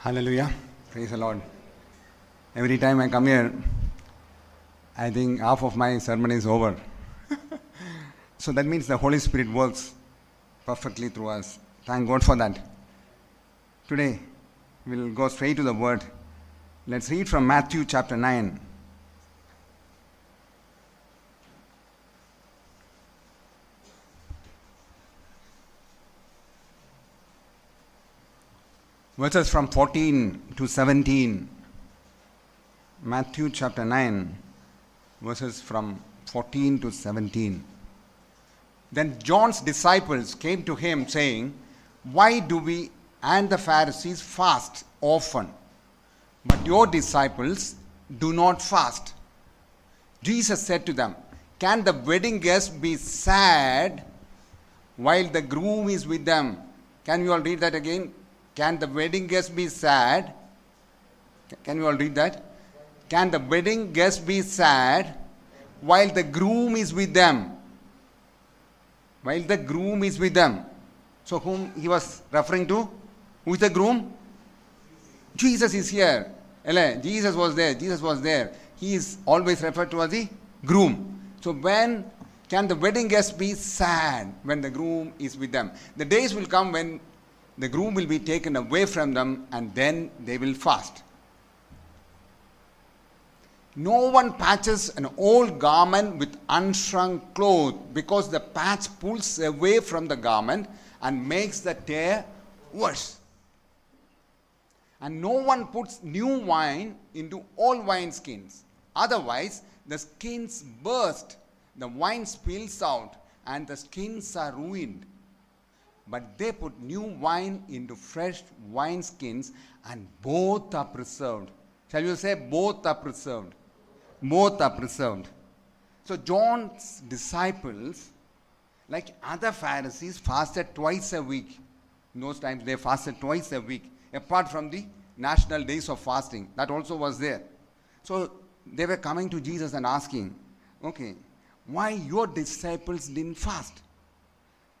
Hallelujah. Praise the Lord. Every time I come here, I think half of my sermon is over. so that means the Holy Spirit works perfectly through us. Thank God for that. Today, we'll go straight to the word. Let's read from Matthew chapter 9. Verses from 14 to 17. Matthew chapter 9, verses from 14 to 17. Then John's disciples came to him, saying, Why do we and the Pharisees fast often, but your disciples do not fast? Jesus said to them, Can the wedding guests be sad while the groom is with them? Can you all read that again? Can the wedding guests be sad? Can you all read that? Can the wedding guests be sad while the groom is with them? While the groom is with them. So, whom he was referring to? Who is the groom? Jesus is here. Jesus was there. Jesus was there. He is always referred to as the groom. So, when can the wedding guests be sad when the groom is with them? The days will come when the groom will be taken away from them and then they will fast. No one patches an old garment with unshrunk cloth because the patch pulls away from the garment and makes the tear worse. And no one puts new wine into old wineskins. Otherwise, the skins burst, the wine spills out, and the skins are ruined. But they put new wine into fresh wineskins, and both are preserved. Shall you say, both are preserved? Both are preserved. So, John's disciples, like other Pharisees, fasted twice a week. In those times, they fasted twice a week, apart from the national days of fasting. That also was there. So, they were coming to Jesus and asking, okay, why your disciples didn't fast?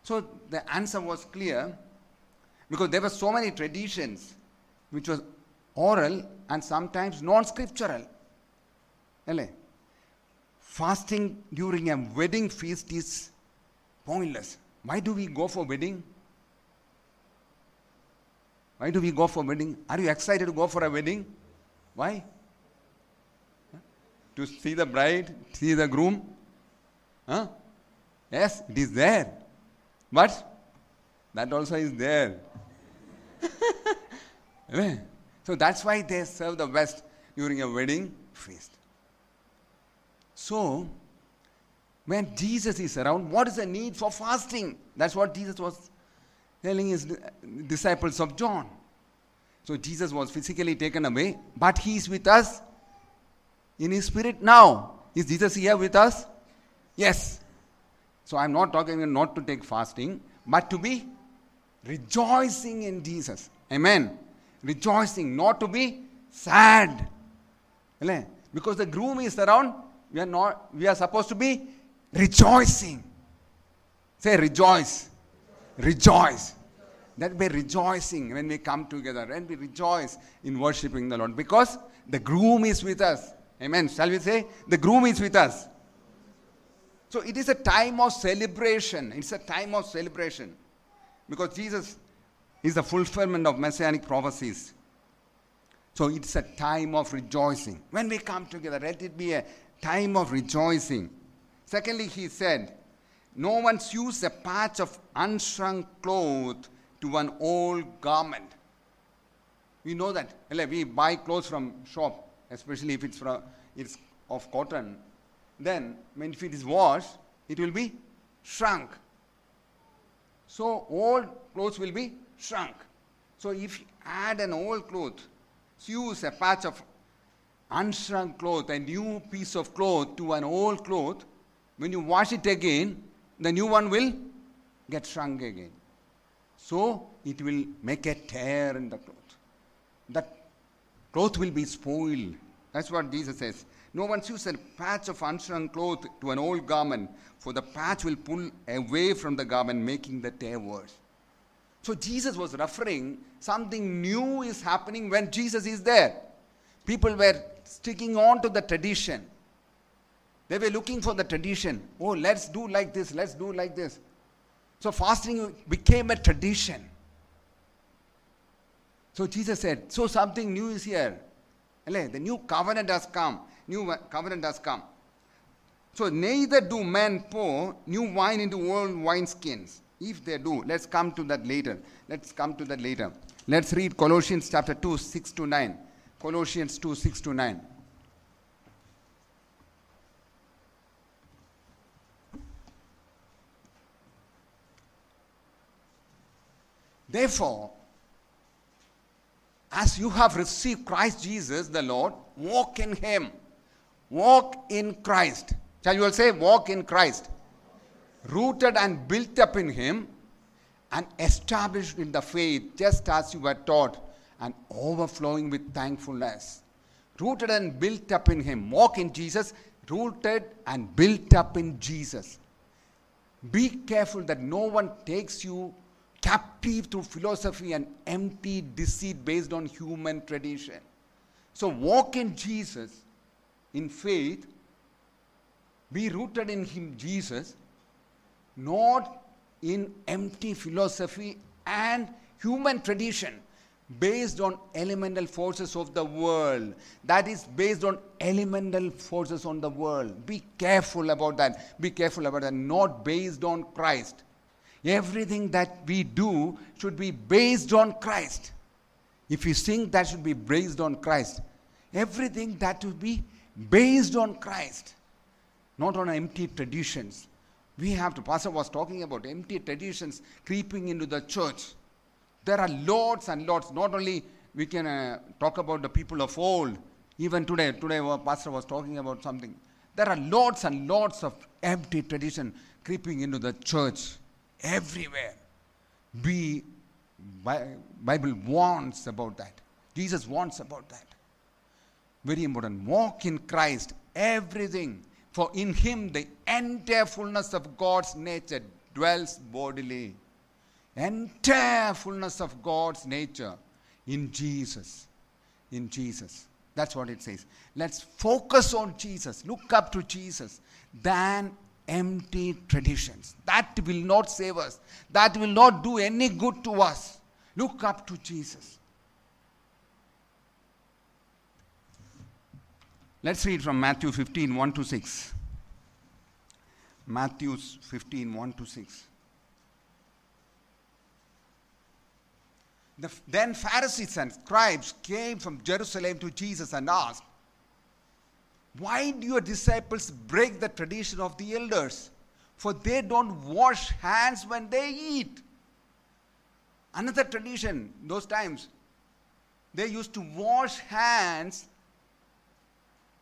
So the answer was clear because there were so many traditions which was oral and sometimes non-scriptural. Fasting during a wedding feast is pointless. Why do we go for wedding? Why do we go for wedding? Are you excited to go for a wedding? Why? To see the bride, see the groom? Huh? Yes, it is there. But that also is there. so that's why they serve the best during a wedding feast. So, when Jesus is around, what is the need for fasting? That's what Jesus was telling his disciples of John. So, Jesus was physically taken away, but he is with us in his spirit now. Is Jesus here with us? Yes. So I'm not talking not to take fasting, but to be rejoicing in Jesus. Amen. Rejoicing, not to be sad. Because the groom is around, we are not we are supposed to be rejoicing. Say rejoice. Rejoice. That be rejoicing when we come together and we rejoice in worshiping the Lord. Because the groom is with us. Amen. Shall we say? The groom is with us. So it is a time of celebration. It's a time of celebration. Because Jesus is the fulfillment of messianic prophecies. So it's a time of rejoicing. When we come together, let it be a time of rejoicing. Secondly, he said, No one sews a patch of unshrunk cloth to an old garment. We know that. We buy clothes from shop, especially if it's, from, it's of cotton then when if it is washed, it will be shrunk. So old clothes will be shrunk. So if you add an old cloth, use a patch of unshrunk cloth, a new piece of cloth to an old cloth, when you wash it again, the new one will get shrunk again. So it will make a tear in the cloth. That cloth will be spoiled. That's what Jesus says. No one sews a patch of unshrunk cloth to an old garment, for the patch will pull away from the garment, making the tear worse. So Jesus was referring something new is happening when Jesus is there. People were sticking on to the tradition. They were looking for the tradition. Oh, let's do like this, let's do like this. So fasting became a tradition. So Jesus said, So something new is here. The new covenant has come. New covenant has come. So neither do men pour new wine into old wineskins. If they do, let's come to that later. Let's come to that later. Let's read Colossians chapter 2, 6 to 9. Colossians 2, 6 to 9. Therefore, as you have received Christ Jesus the Lord, walk in him. Walk in Christ. Shall you all say, walk in Christ? Rooted and built up in him and established in the faith, just as you were taught, and overflowing with thankfulness. Rooted and built up in him. Walk in Jesus, rooted and built up in Jesus. Be careful that no one takes you captive through philosophy and empty deceit based on human tradition. So walk in Jesus in faith, be rooted in Him, Jesus, not in empty philosophy and human tradition based on elemental forces of the world. That is based on elemental forces on the world. Be careful about that. Be careful about that. Not based on Christ. Everything that we do should be based on Christ. If we sing, that should be based on Christ. Everything that should be based on Christ, not on empty traditions. We have to, Pastor was talking about empty traditions creeping into the church. There are lots and lots. Not only we can uh, talk about the people of old, even today, today our pastor was talking about something. There are lots and lots of empty tradition creeping into the church everywhere. Be Bible warns about that. Jesus warns about that. Very important. Walk in Christ. Everything. For in him the entire fullness of God's nature dwells bodily. Entire fullness of God's nature in Jesus. In Jesus. That's what it says. Let's focus on Jesus. Look up to Jesus. Than empty traditions. That will not save us. That will not do any good to us. Look up to Jesus. Let's read from Matthew 15 1 to 6. Matthew 15 1 to 6. The, then Pharisees and scribes came from Jerusalem to Jesus and asked, why do your disciples break the tradition of the elders? For they don't wash hands when they eat. Another tradition, those times, they used to wash hands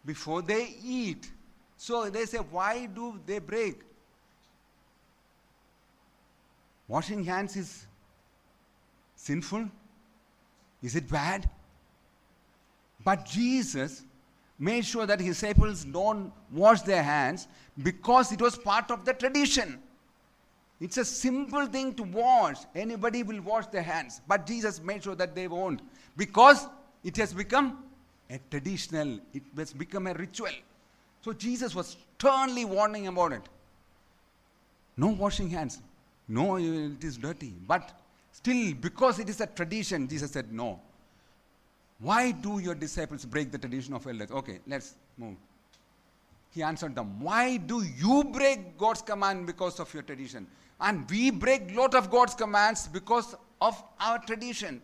before they eat. So they say, why do they break? Washing hands is sinful? Is it bad? But Jesus made sure that his disciples don't wash their hands because it was part of the tradition. It's a simple thing to wash. Anybody will wash their hands. But Jesus made sure that they won't because it has become a traditional, it has become a ritual. So Jesus was sternly warning about it. No washing hands. No, it is dirty. But still, because it is a tradition, Jesus said, no. Why do your disciples break the tradition of elders? Okay, let's move. He answered them, Why do you break God's command because of your tradition? And we break lot of God's commands because of our tradition.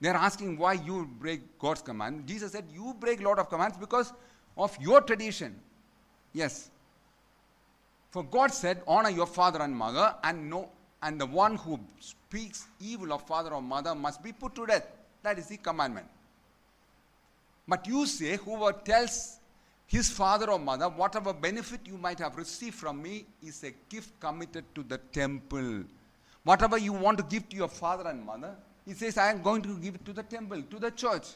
They're asking why you break God's command. Jesus said, You break lot of commands because of your tradition. Yes. For God said, Honor your father and mother, and no and the one who speaks evil of father or mother must be put to death. That is the commandment. But you say, whoever tells his father or mother, whatever benefit you might have received from me is a gift committed to the temple. Whatever you want to give to your father and mother, he says, I am going to give it to the temple, to the church.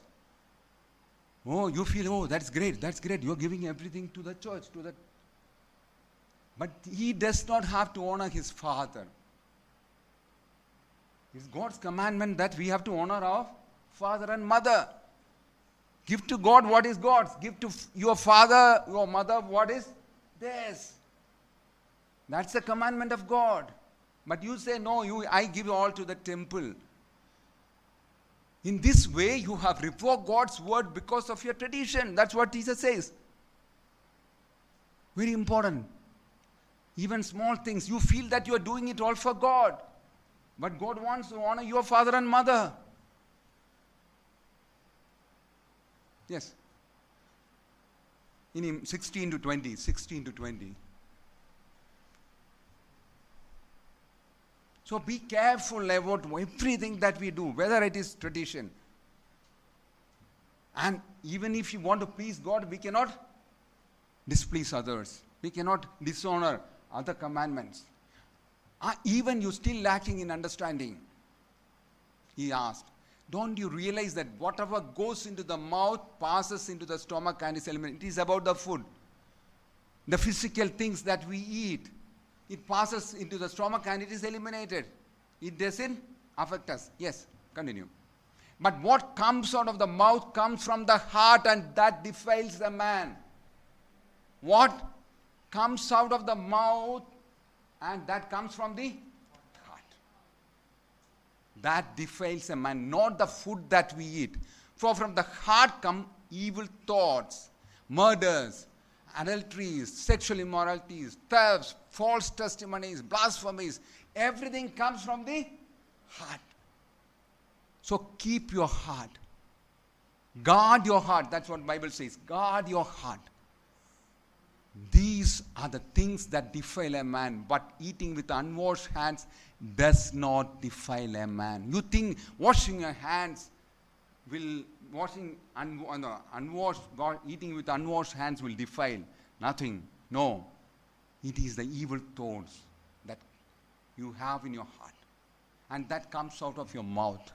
Oh, you feel, oh, that's great, that's great. You're giving everything to the church, to the. But he does not have to honor his father. It's God's commandment that we have to honor our father and mother. Give to God what is God's. Give to your father, your mother, what is theirs. That's the commandment of God. But you say, no, you, I give all to the temple. In this way, you have revoked God's word because of your tradition. That's what Jesus says. Very important. Even small things, you feel that you are doing it all for God. But God wants to honor your father and mother. Yes. In him, 16 to 20, 16 to 20. So be careful about everything that we do, whether it is tradition. And even if you want to please God, we cannot displease others. We cannot dishonor other commandments. Uh, even you still lacking in understanding. He asked, Don't you realize that whatever goes into the mouth passes into the stomach and is eliminated? It is about the food. The physical things that we eat it passes into the stomach and it is eliminated. It doesn't affect us. Yes, continue. But what comes out of the mouth comes from the heart and that defiles the man. What comes out of the mouth and that comes from the heart. That defiles a man, not the food that we eat. For from the heart come evil thoughts, murders, adulteries, sexual immoralities, thefts, false testimonies, blasphemies. Everything comes from the heart. So keep your heart. Guard your heart. That's what Bible says. Guard your heart. These are the things that defile a man, but eating with unwashed hands does not defile a man. You think washing your hands will washing un, uh, no, unwashed eating with unwashed hands will defile nothing. No, it is the evil thoughts that you have in your heart, and that comes out of your mouth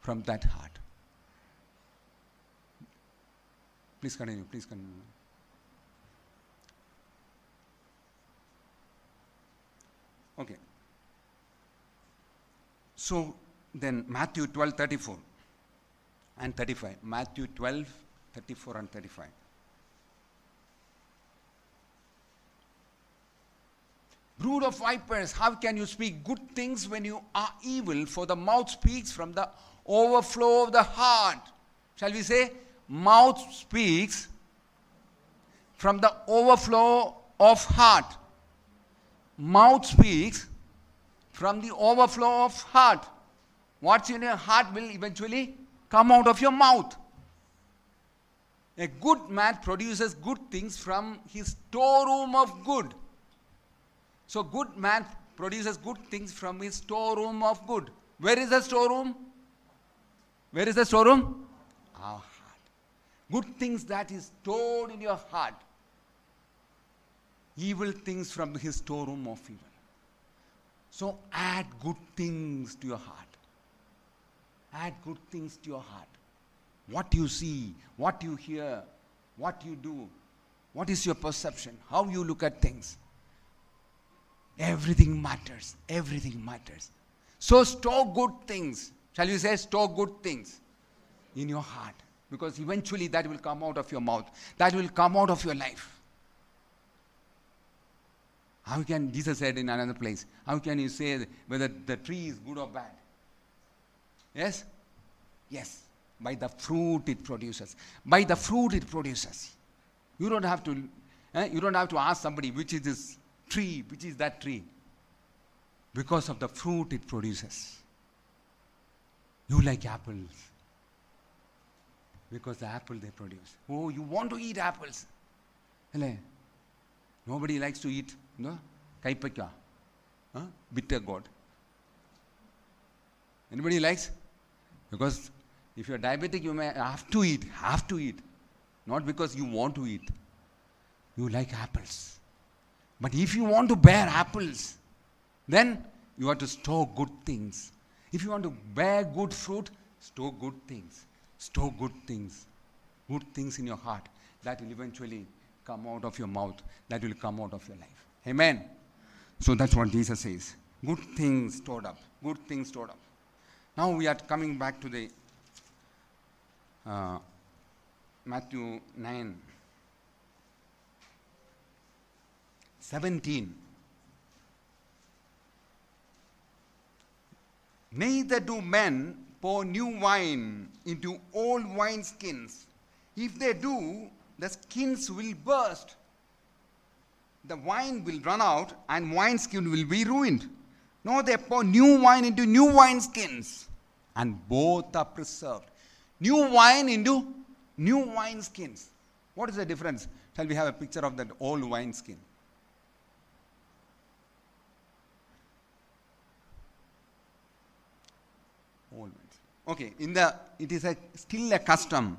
from that heart. Please continue. Please continue. Okay. So then Matthew 12 34 and 35. Matthew 12 34 and 35. Brood of vipers, how can you speak good things when you are evil? For the mouth speaks from the overflow of the heart. Shall we say? Mouth speaks from the overflow of heart. Mouth speaks from the overflow of heart. What's in your heart will eventually come out of your mouth. A good man produces good things from his storeroom of good. So, good man produces good things from his storeroom of good. Where is the storeroom? Where is the storeroom? Our heart. Good things that is stored in your heart. Evil things from his storeroom of evil. So, add good things to your heart. Add good things to your heart. What you see, what you hear, what you do, what is your perception, how you look at things. Everything matters. Everything matters. So store good things. Shall you say store good things in your heart? Because eventually that will come out of your mouth. That will come out of your life. How can, Jesus said in another place, how can you say whether the tree is good or bad? Yes? Yes. By the fruit it produces. By the fruit it produces. You don't have to, eh, you don't have to ask somebody which is this tree, which is that tree. Because of the fruit it produces. You like apples. Because the apple they produce. Oh, you want to eat apples. Nobody likes to eat, no? Kaipaka. Huh? Bitter gourd. Anybody likes? Because if you're diabetic, you may have to eat, have to eat. Not because you want to eat. You like apples. But if you want to bear apples, then you have to store good things. If you want to bear good fruit, store good things. Store good things. Good things in your heart. That will eventually come out of your mouth. That will come out of your life. Amen. So that's what Jesus says. Good things stored up. Good things stored up. Now we are coming back to the uh, Matthew 9 17. Neither do men pour new wine into old wineskins. If they do, the skins will burst. The wine will run out and wineskin will be ruined. No, they pour new wine into new wineskins, and both are preserved. New wine into new wineskins. What is the difference? Shall we have a picture of that old wineskin? Old wines. Okay, in the it is a, still a custom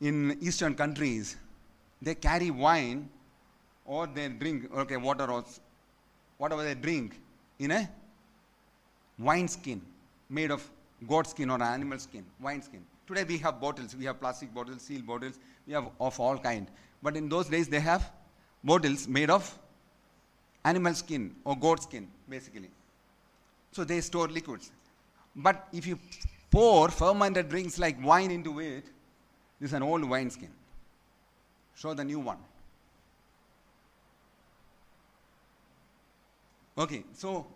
in eastern countries. They carry wine or they drink okay water or whatever they drink in a wine skin made of goat skin or animal skin, wine skin. Today we have bottles, we have plastic bottles, steel bottles, we have of all kind. But in those days they have bottles made of animal skin or goat skin, basically. So they store liquids. But if you pour fermented drinks like wine into it, this is an old wine skin. Show the new one. Okay, so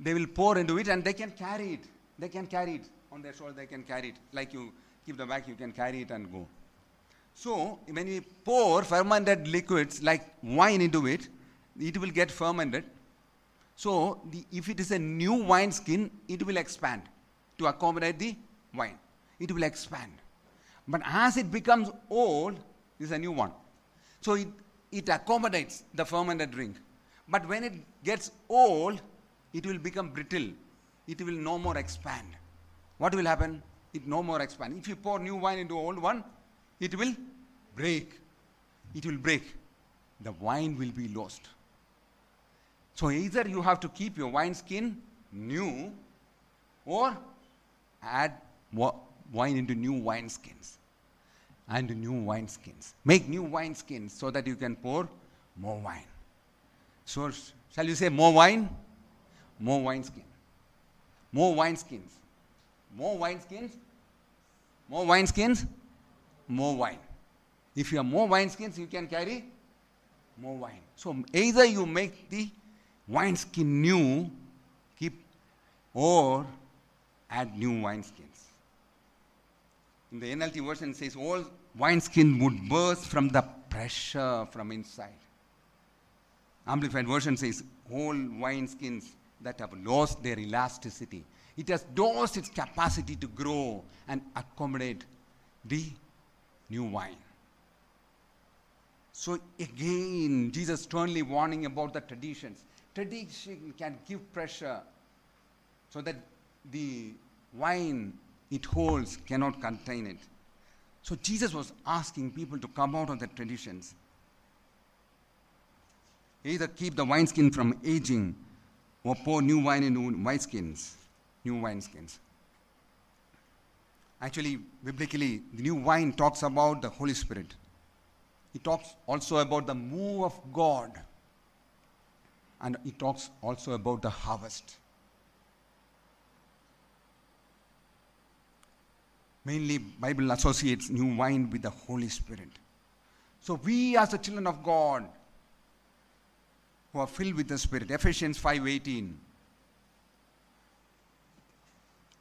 they will pour into it and they can carry it. They can carry it on their shoulder, they can carry it. Like you keep the bag, you can carry it and go. So when we pour fermented liquids like wine into it, it will get fermented. So the, if it is a new wine skin, it will expand to accommodate the wine. It will expand. But as it becomes old, is a new one. So it, it accommodates the fermented drink. But when it gets old, it will become brittle. It will no more expand. What will happen? It no more expand. If you pour new wine into old one, it will break. It will break. The wine will be lost. So either you have to keep your wine skin new or add wine into new wine skins and new wine skins. Make new wine skins so that you can pour more wine. So shall you say more wine? More wine skin. More wine skins. More wine skins. More wine skins. More wine. If you have more wine skins, you can carry more wine. So either you make the wine skin new, keep, or add new wine skins. In the NLT version it says all wine skin would burst from the pressure from inside. Amplified version says whole wine skins that have lost their elasticity. It has lost its capacity to grow and accommodate the new wine. So again, Jesus sternly warning about the traditions. Tradition can give pressure so that the wine it holds cannot contain it. So Jesus was asking people to come out of the traditions. Either keep the wineskin from aging or pour new wine into wineskins, new wineskins. Actually, biblically, the new wine talks about the Holy Spirit. It talks also about the move of God. And it talks also about the harvest. Mainly, Bible associates new wine with the Holy Spirit. So we as the children of God who are filled with the Spirit, Ephesians 5.18.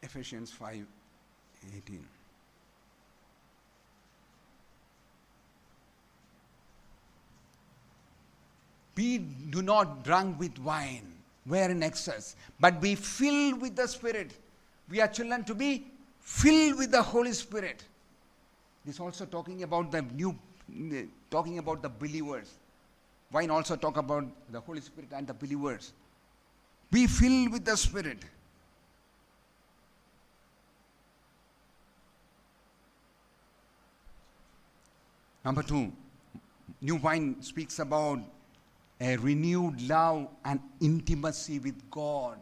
Ephesians 5.18. Be do not drunk with wine, where in excess, but be filled with the Spirit. We are children to be filled with the Holy Spirit. This also talking about the new, talking about the believers. Wine also talk about the Holy Spirit and the believers. Be filled with the Spirit. Number two, new wine speaks about a renewed love and intimacy with God.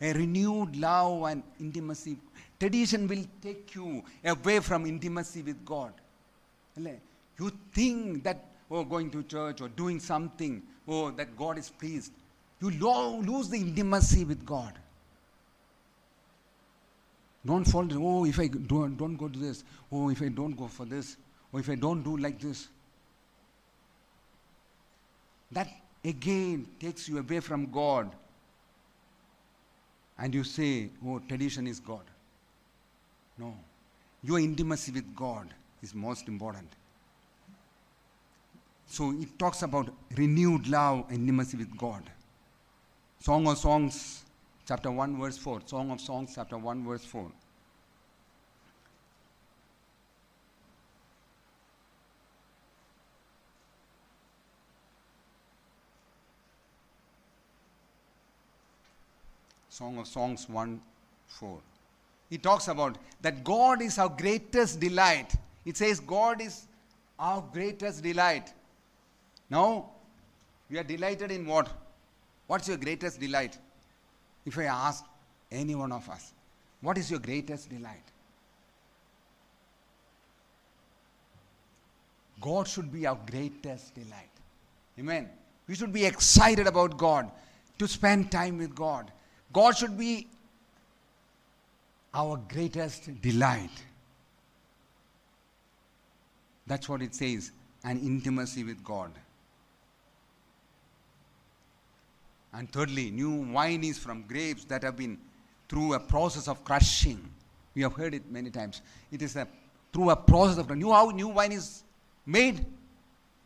A renewed love and intimacy. Tradition will take you away from intimacy with God. You think that oh, going to church or doing something, oh, that God is pleased. You lo- lose the intimacy with God. Don't fall. Oh, if I don't, don't go to this. Oh, if I don't go for this. Or if I don't do like this. That again takes you away from God. And you say, oh, tradition is God. No. Your intimacy with God is most important. So it talks about renewed love and intimacy with God. Song of Songs, chapter 1, verse 4. Song of Songs, chapter 1, verse 4. Song of Songs 1 4. He talks about that God is our greatest delight. It says, God is our greatest delight. Now, we are delighted in what? What's your greatest delight? If I ask any one of us, what is your greatest delight? God should be our greatest delight. Amen. We should be excited about God, to spend time with God. God should be our greatest delight. That's what it says an intimacy with God. And thirdly, new wine is from grapes that have been through a process of crushing. We have heard it many times. It is a, through a process of new how new wine is made.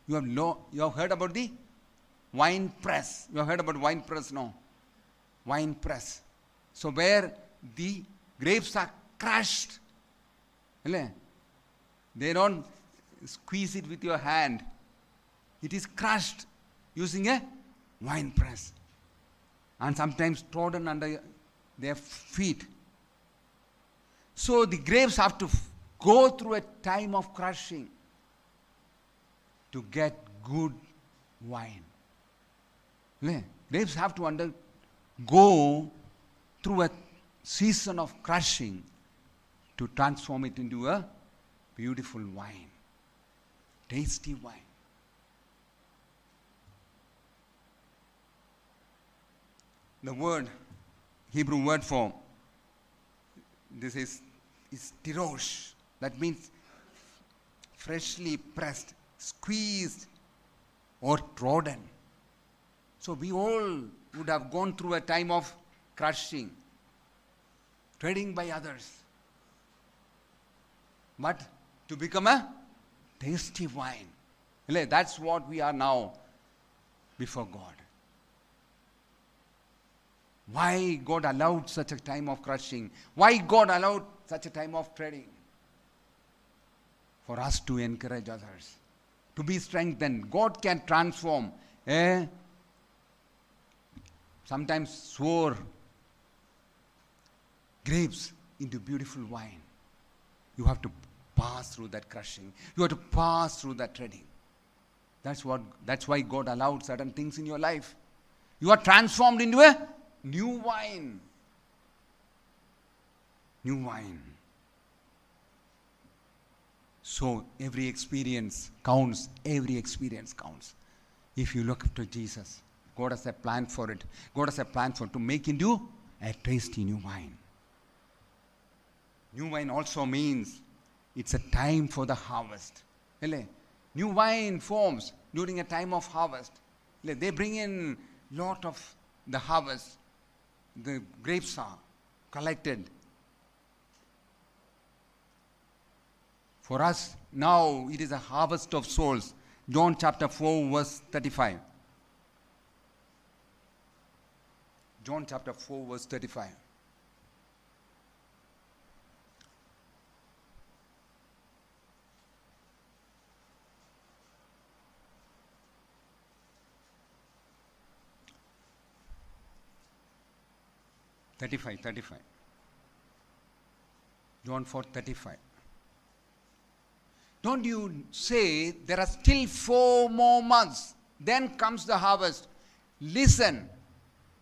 You have no, you have heard about the wine press. You have heard about wine press, no? Wine press. So where the grapes are crushed. They don't squeeze it with your hand. It is crushed using a wine press and sometimes trodden under their feet. So the grapes have to go through a time of crushing to get good wine. Grapes have to undergo through a season of crushing to transform it into a beautiful wine, tasty wine. The word, Hebrew word for this is, is tirosh. That means freshly pressed, squeezed, or trodden. So we all would have gone through a time of crushing, treading by others. But to become a tasty wine. That's what we are now before God. Why God allowed such a time of crushing? Why God allowed such a time of treading? For us to encourage others, to be strengthened. God can transform eh? sometimes sour grapes into beautiful wine. You have to pass through that crushing. You have to pass through that treading. That's what that's why God allowed certain things in your life. You are transformed into a new wine. New wine. So every experience counts. Every experience counts. If you look to Jesus, God has a plan for it. God has a plan for it to make into a tasty new wine. New wine also means it's a time for the harvest. New wine forms during a time of harvest. They bring in lot of the harvest the grapes are collected. For us, now it is a harvest of souls. John chapter 4, verse 35. John chapter 4, verse 35. Thirty-five, thirty-five. John 4 35. Don't you say there are still four more months, then comes the harvest. Listen,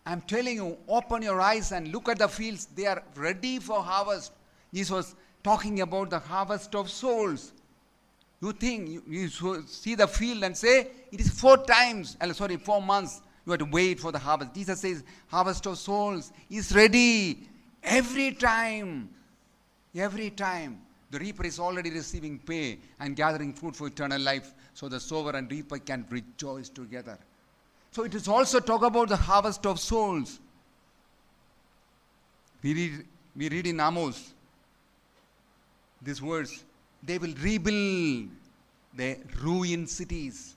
I'm telling you, open your eyes and look at the fields. They are ready for harvest. Jesus was talking about the harvest of souls. You think, you, you see the field and say, it is four times, uh, sorry, four months. You have to wait for the harvest. Jesus says, harvest of souls is ready every time Every time the reaper is already receiving pay and gathering fruit for eternal life, so the sower and reaper can rejoice together. So it is also talk about the harvest of souls. We read, we read in Amos these words they will rebuild the ruined cities.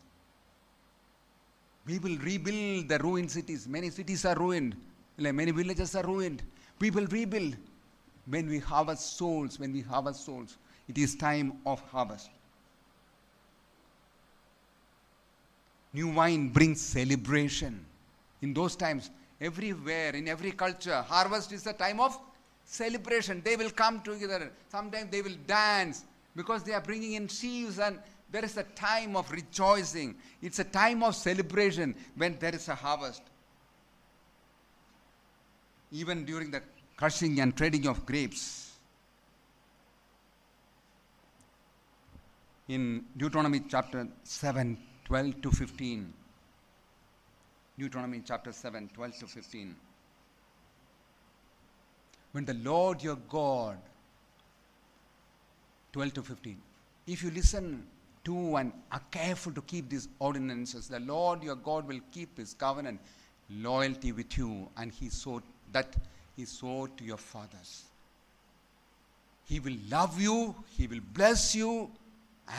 We will rebuild the ruined cities. Many cities are ruined, like many villages are ruined. We will rebuild when we harvest souls, when we harvest souls. It is time of harvest. New wine brings celebration. In those times, everywhere, in every culture, harvest is a time of celebration. They will come together. Sometimes they will dance because they are bringing in sheaves and there is a time of rejoicing. It's a time of celebration when there is a harvest. Even during the crushing and trading of grapes. In Deuteronomy chapter 7, 12 to 15. Deuteronomy chapter 7, 12 to 15. When the Lord your God, 12 to 15, if you listen to and are careful to keep these ordinances, the Lord your God will keep his covenant loyalty with you, and he so that he swore to your fathers. He will love you, he will bless you,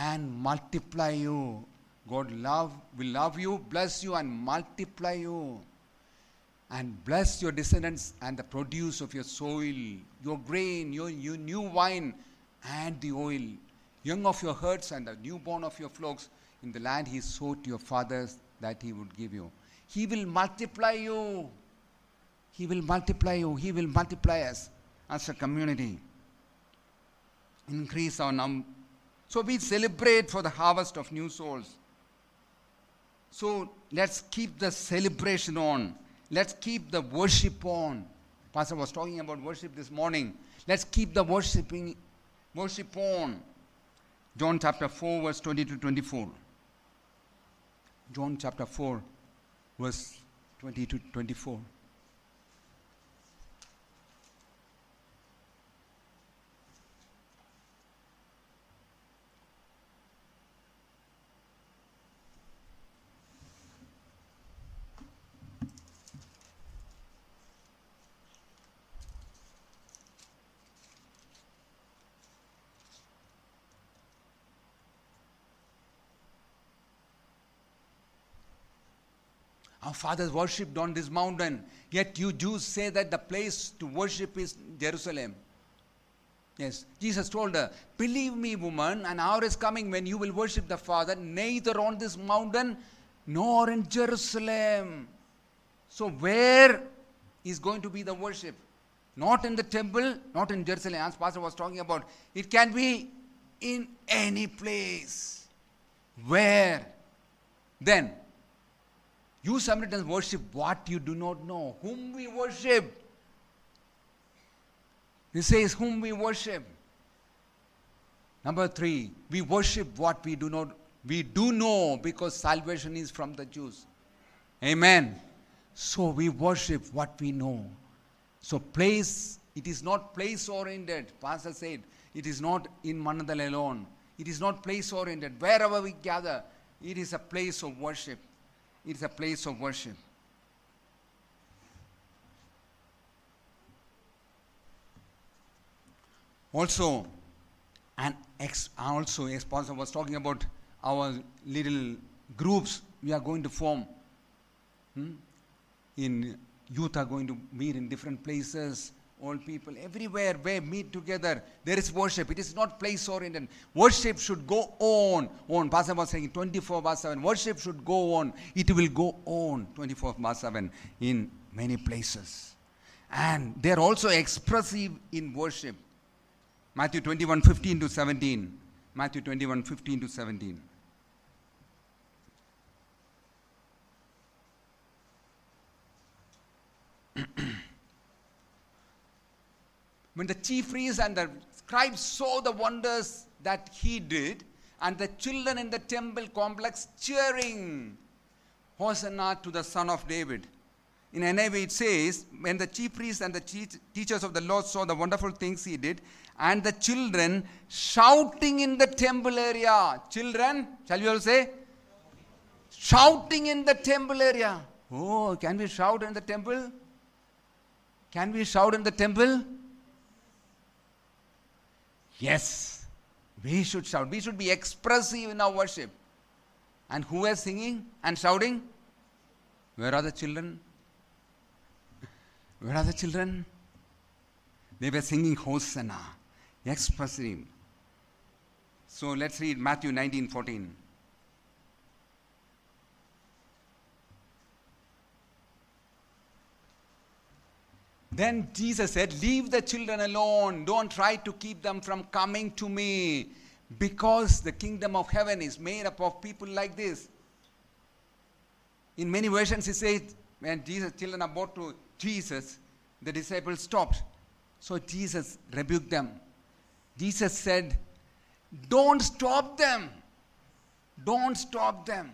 and multiply you. God love will love you, bless you, and multiply you. And bless your descendants and the produce of your soil, your grain, your, your new wine, and the oil, young of your herds and the newborn of your flocks, in the land he swore to your fathers that he would give you. He will multiply you. He will multiply you. He will multiply us as a community. Increase our number. So we celebrate for the harvest of new souls. So let's keep the celebration on. Let's keep the worship on. Pastor was talking about worship this morning. Let's keep the worshiping worship on. John chapter 4, verse 20 to 24. John chapter 4, verse 20 to 24. Our fathers worshipped on this mountain. Yet you Jews say that the place to worship is Jerusalem. Yes, Jesus told her, Believe me, woman, an hour is coming when you will worship the Father neither on this mountain nor in Jerusalem. So, where is going to be the worship? Not in the temple, not in Jerusalem, as Pastor was talking about. It can be in any place. Where? Then, you Samaritans worship what you do not know. Whom we worship. He says, Whom we worship. Number three, we worship what we do not we do know because salvation is from the Jews. Amen. So we worship what we know. So place, it is not place oriented. Pastor said, it is not in Manadal alone. It is not place oriented. Wherever we gather, it is a place of worship. It is a place of worship. Also, and ex, also, as Pastor was talking about our little groups we are going to form. Hmm? In youth are going to meet in different places. All people everywhere where meet together. There is worship. It is not place oriented. Worship should go on. On. Pastor was saying 24 verse 7. Worship should go on. It will go on 24 verse 7 in many places. And they are also expressive in worship. Matthew 21 15 to 17. Matthew 21 15 to 17. when the chief priests and the scribes saw the wonders that he did, and the children in the temple complex cheering, Hosanna to the Son of David. In NIV it says, when the chief priests and the teachers of the law saw the wonderful things he did, and the children shouting in the temple area. Children, shall we all say? Shouting in the temple area. Oh, can we shout in the temple? Can we shout in the temple? Yes, we should shout. We should be expressive in our worship. And who is singing and shouting? Where are the children? Where are the children? They were singing Hosanna, expressive. So let's read Matthew 19 14. Then Jesus said, Leave the children alone. Don't try to keep them from coming to me. Because the kingdom of heaven is made up of people like this. In many versions, it says, when Jesus, children are brought to Jesus, the disciples stopped. So Jesus rebuked them. Jesus said, Don't stop them. Don't stop them.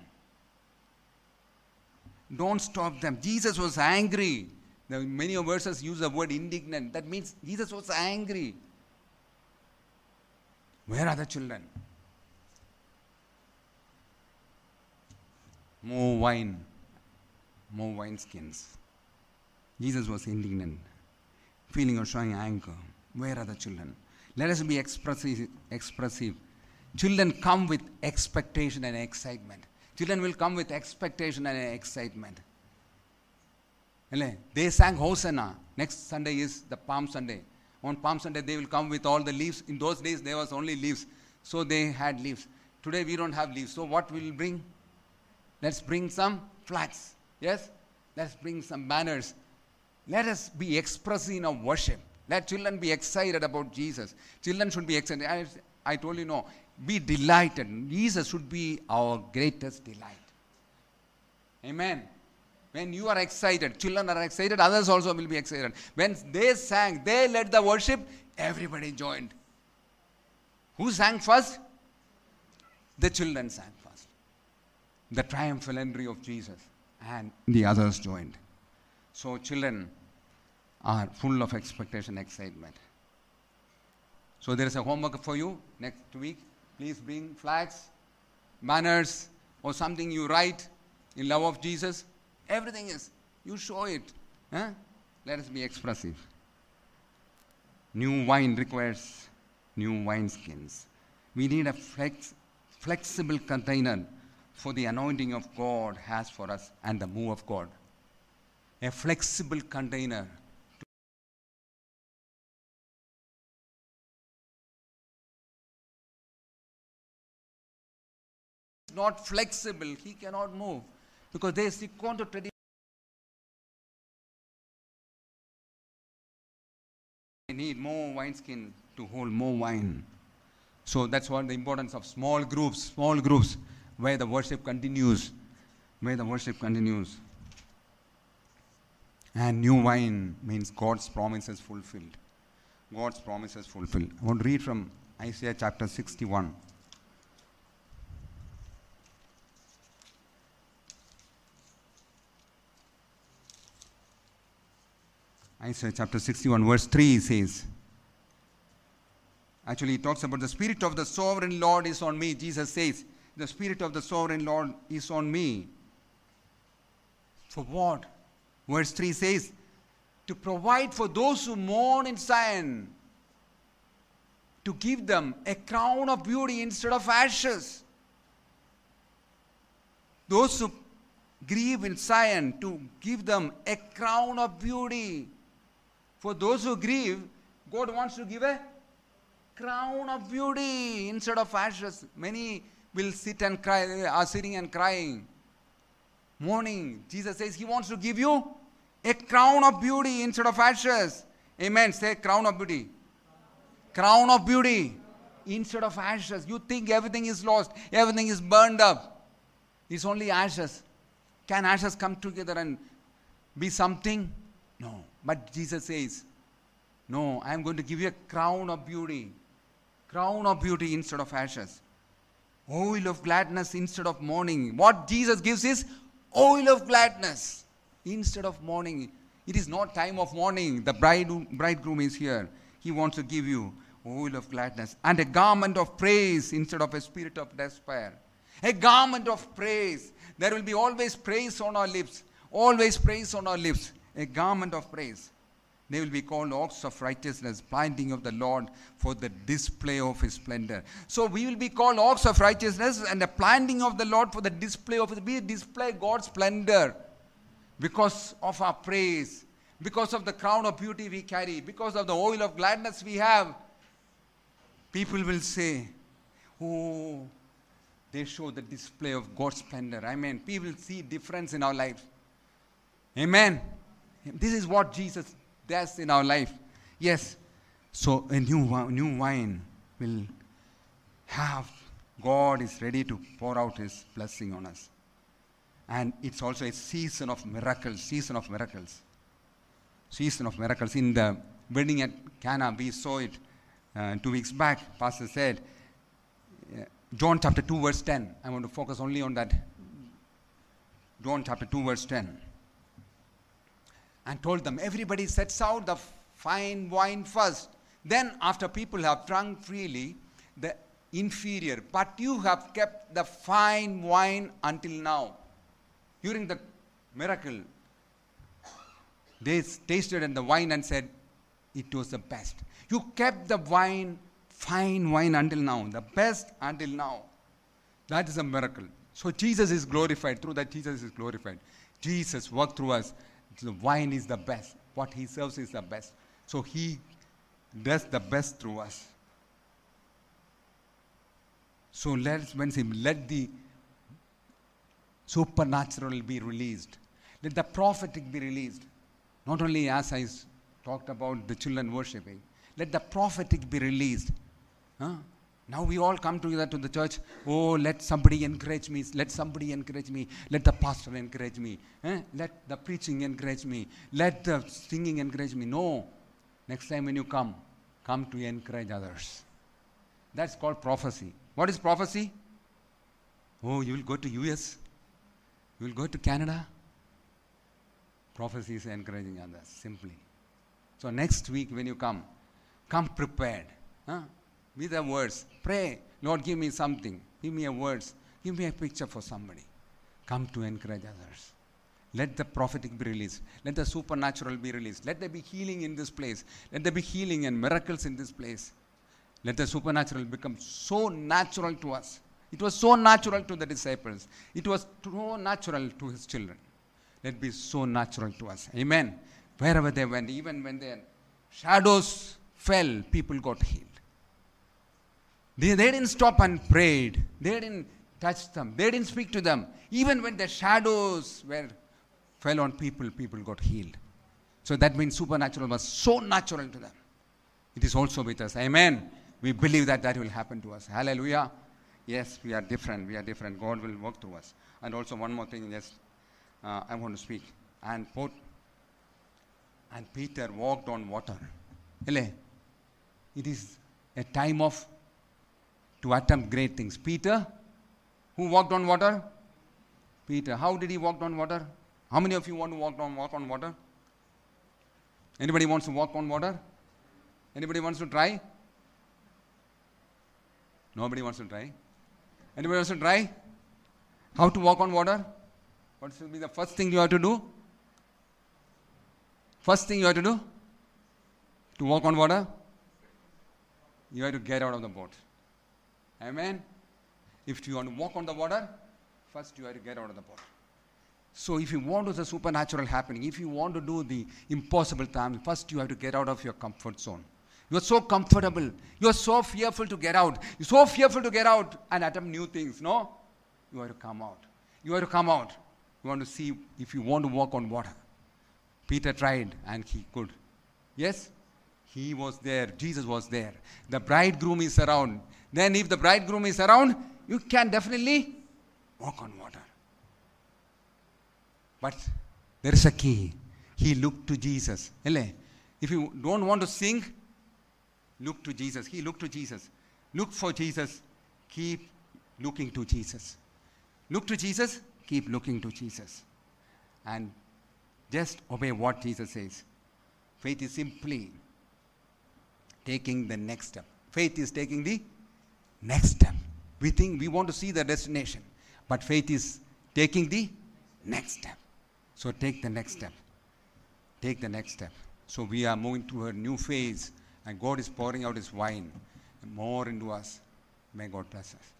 Don't stop them. Jesus was angry. Now, many of verses use the word indignant. That means Jesus was angry. Where are the children? More wine, more wineskins. Jesus was indignant, feeling or showing anger. Where are the children? Let us be expressive. expressive. Children come with expectation and excitement. Children will come with expectation and excitement. They sang Hosanna. Next Sunday is the Palm Sunday. On Palm Sunday, they will come with all the leaves. In those days, there was only leaves. So they had leaves. Today, we don't have leaves. So what will bring? Let's bring some flags. Yes? Let's bring some banners. Let us be expressing our worship. Let children be excited about Jesus. Children should be excited. I, I told you no. Be delighted. Jesus should be our greatest delight. Amen. When you are excited, children are excited, others also will be excited. When they sang, they led the worship, everybody joined. Who sang first? The children sang first. The triumphal entry of Jesus. And the others joined. So, children are full of expectation, excitement. So, there is a homework for you next week. Please bring flags, banners, or something you write in love of Jesus. Everything is. You show it. Huh? Let us be expressive. New wine requires new wineskins. We need a flex, flexible container for the anointing of God has for us and the move of God. A flexible container. Not flexible, he cannot move because they on to tradition. They need more wineskin to hold more wine. So that's what the importance of small groups, small groups where the worship continues, where the worship continues. And new wine means God's promises fulfilled. God's promises fulfilled. I want to read from Isaiah chapter 61. Isaiah chapter 61, verse 3 says, actually, he talks about the Spirit of the sovereign Lord is on me. Jesus says, The Spirit of the sovereign Lord is on me. For what? Verse 3 says, To provide for those who mourn in Zion, to give them a crown of beauty instead of ashes. Those who grieve in Zion, to give them a crown of beauty. For those who grieve, God wants to give a crown of beauty instead of ashes. Many will sit and cry, are sitting and crying. Mourning. Jesus says He wants to give you a crown of beauty instead of ashes. Amen. Say crown of beauty. Crown of beauty instead of ashes. You think everything is lost, everything is burned up. It's only ashes. Can ashes come together and be something? No. But Jesus says, No, I am going to give you a crown of beauty. Crown of beauty instead of ashes. Oil of gladness instead of mourning. What Jesus gives is oil of gladness Instead of mourning, it is not time of mourning. The bride, bridegroom is here. He wants to give you oil of gladness and a garment of praise instead of a spirit of despair. A garment of praise. There will be always praise on our lips. Always praise on our lips. A garment of praise. They will be called oaks of righteousness, planting of the Lord for the display of his splendor. So we will be called oaks of righteousness and the planting of the Lord for the display of his we display God's splendor because of our praise, because of the crown of beauty we carry, because of the oil of gladness we have. People will say, Oh, they show the display of God's splendor. Amen. People see difference in our life. Amen. This is what Jesus does in our life. Yes. So a new, new wine will have, God is ready to pour out his blessing on us. And it's also a season of miracles, season of miracles. Season of miracles. In the wedding at Cana, we saw it uh, two weeks back. Pastor said, uh, John chapter 2, verse 10. I want to focus only on that. John chapter 2, verse 10 and told them, Everybody sets out the fine wine first. Then, after people have drunk freely, the inferior. But you have kept the fine wine until now. During the miracle, they tasted in the wine and said, It was the best. You kept the wine, fine wine until now, the best until now. That is a miracle. So Jesus is glorified. Through that, Jesus is glorified. Jesus worked through us the wine is the best. What he serves is the best. So he does the best through us. So let's when him let the supernatural be released. Let the prophetic be released. Not only as I talked about the children worshiping, let the prophetic be released. Huh? Now we all come together to the church. Oh, let somebody encourage me. Let somebody encourage me. Let the pastor encourage me. Eh? Let the preaching encourage me. Let the singing encourage me. No. Next time when you come, come to encourage others. That's called prophecy. What is prophecy? Oh, you will go to US. You will go to Canada. Prophecy is encouraging others, simply. So next week when you come, come prepared. Huh? With the words. Pray, Lord, give me something. Give me a words. Give me a picture for somebody. Come to encourage others. Let the prophetic be released. Let the supernatural be released. Let there be healing in this place. Let there be healing and miracles in this place. Let the supernatural become so natural to us. It was so natural to the disciples. It was so natural to his children. Let it be so natural to us. Amen. Wherever they went, even when their shadows fell, people got healed. They, they didn't stop and prayed. They didn't touch them. They didn't speak to them. Even when the shadows were fell on people, people got healed. So that means supernatural was so natural to them. It is also with us. Amen. We believe that that will happen to us. Hallelujah. Yes, we are different. We are different. God will work through us. And also one more thing, yes, uh, I want to speak. And put, and Peter walked on water. It is a time of to attempt great things. Peter, who walked on water? Peter. How did he walk on water? How many of you want to walk on walk on water? Anybody wants to walk on water? Anybody wants to try? Nobody wants to try. Anybody wants to try? How to walk on water? What should be the first thing you have to do? First thing you have to do to walk on water? You have to get out of the boat. Amen. If you want to walk on the water, first you have to get out of the boat. So if you want to the supernatural happening, if you want to do the impossible thing, first you have to get out of your comfort zone. You are so comfortable. You are so fearful to get out. You're so fearful to get out and attempt new things. No? You have to come out. You have to come out. You want to see if you want to walk on water. Peter tried and he could. Yes? He was there. Jesus was there. The bridegroom is around. Then, if the bridegroom is around, you can definitely walk on water. But there is a key. He looked to Jesus. If you don't want to sing, look to Jesus. He looked to Jesus. Look for Jesus. Keep looking to Jesus. Look to Jesus. Keep looking to Jesus. And Just obey what Jesus says. Faith is simply taking the next step. Faith is taking the next step. We think we want to see the destination, but faith is taking the next step. So take the next step. Take the next step. So we are moving to a new phase, and God is pouring out His wine more into us. May God bless us.